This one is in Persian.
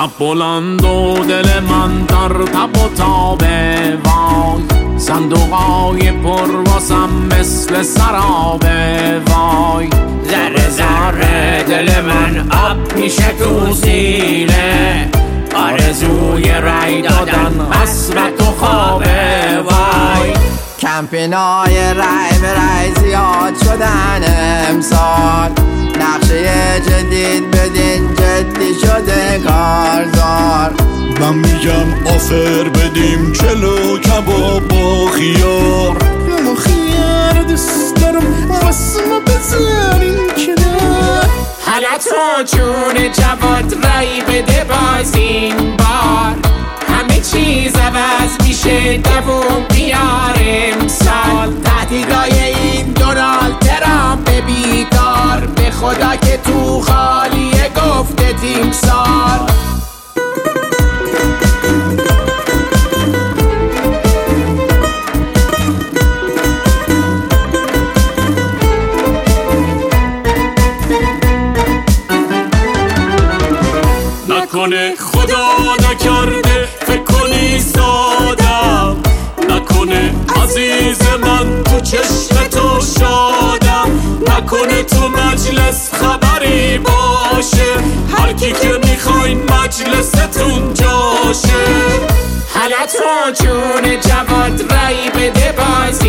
شب بلند و دل من در تب و تابه وای. صندوقای پر واسم مثل سرابه وای. ذره ذره دل من آب میشه تو سینه آرزوی رای دادن حسرت و خوابه وای. کمپینای رای به رای زیاد شدن امسال. نقشه جدید آفر بدیم چلو کباب با خیار. اما خیار دوست دارم واسه بذاریم کنار. حالا تو جون جواد رای بده باز این بار. همه چیز عوض میشه دوم بیار امسال. تهدیدای این دونالد ترامپ بیکار. به خدا که تو خالیه گفته تیم سال نکنه. خدا نکرده. فکر کنی سادم. نکنه. عزیز من تو چشم تو شادم. نکنه تو مجلس خبری باشه. هر کی که می‌خواین مجلستون جاشه. حالا تو جون جواد رای بده باز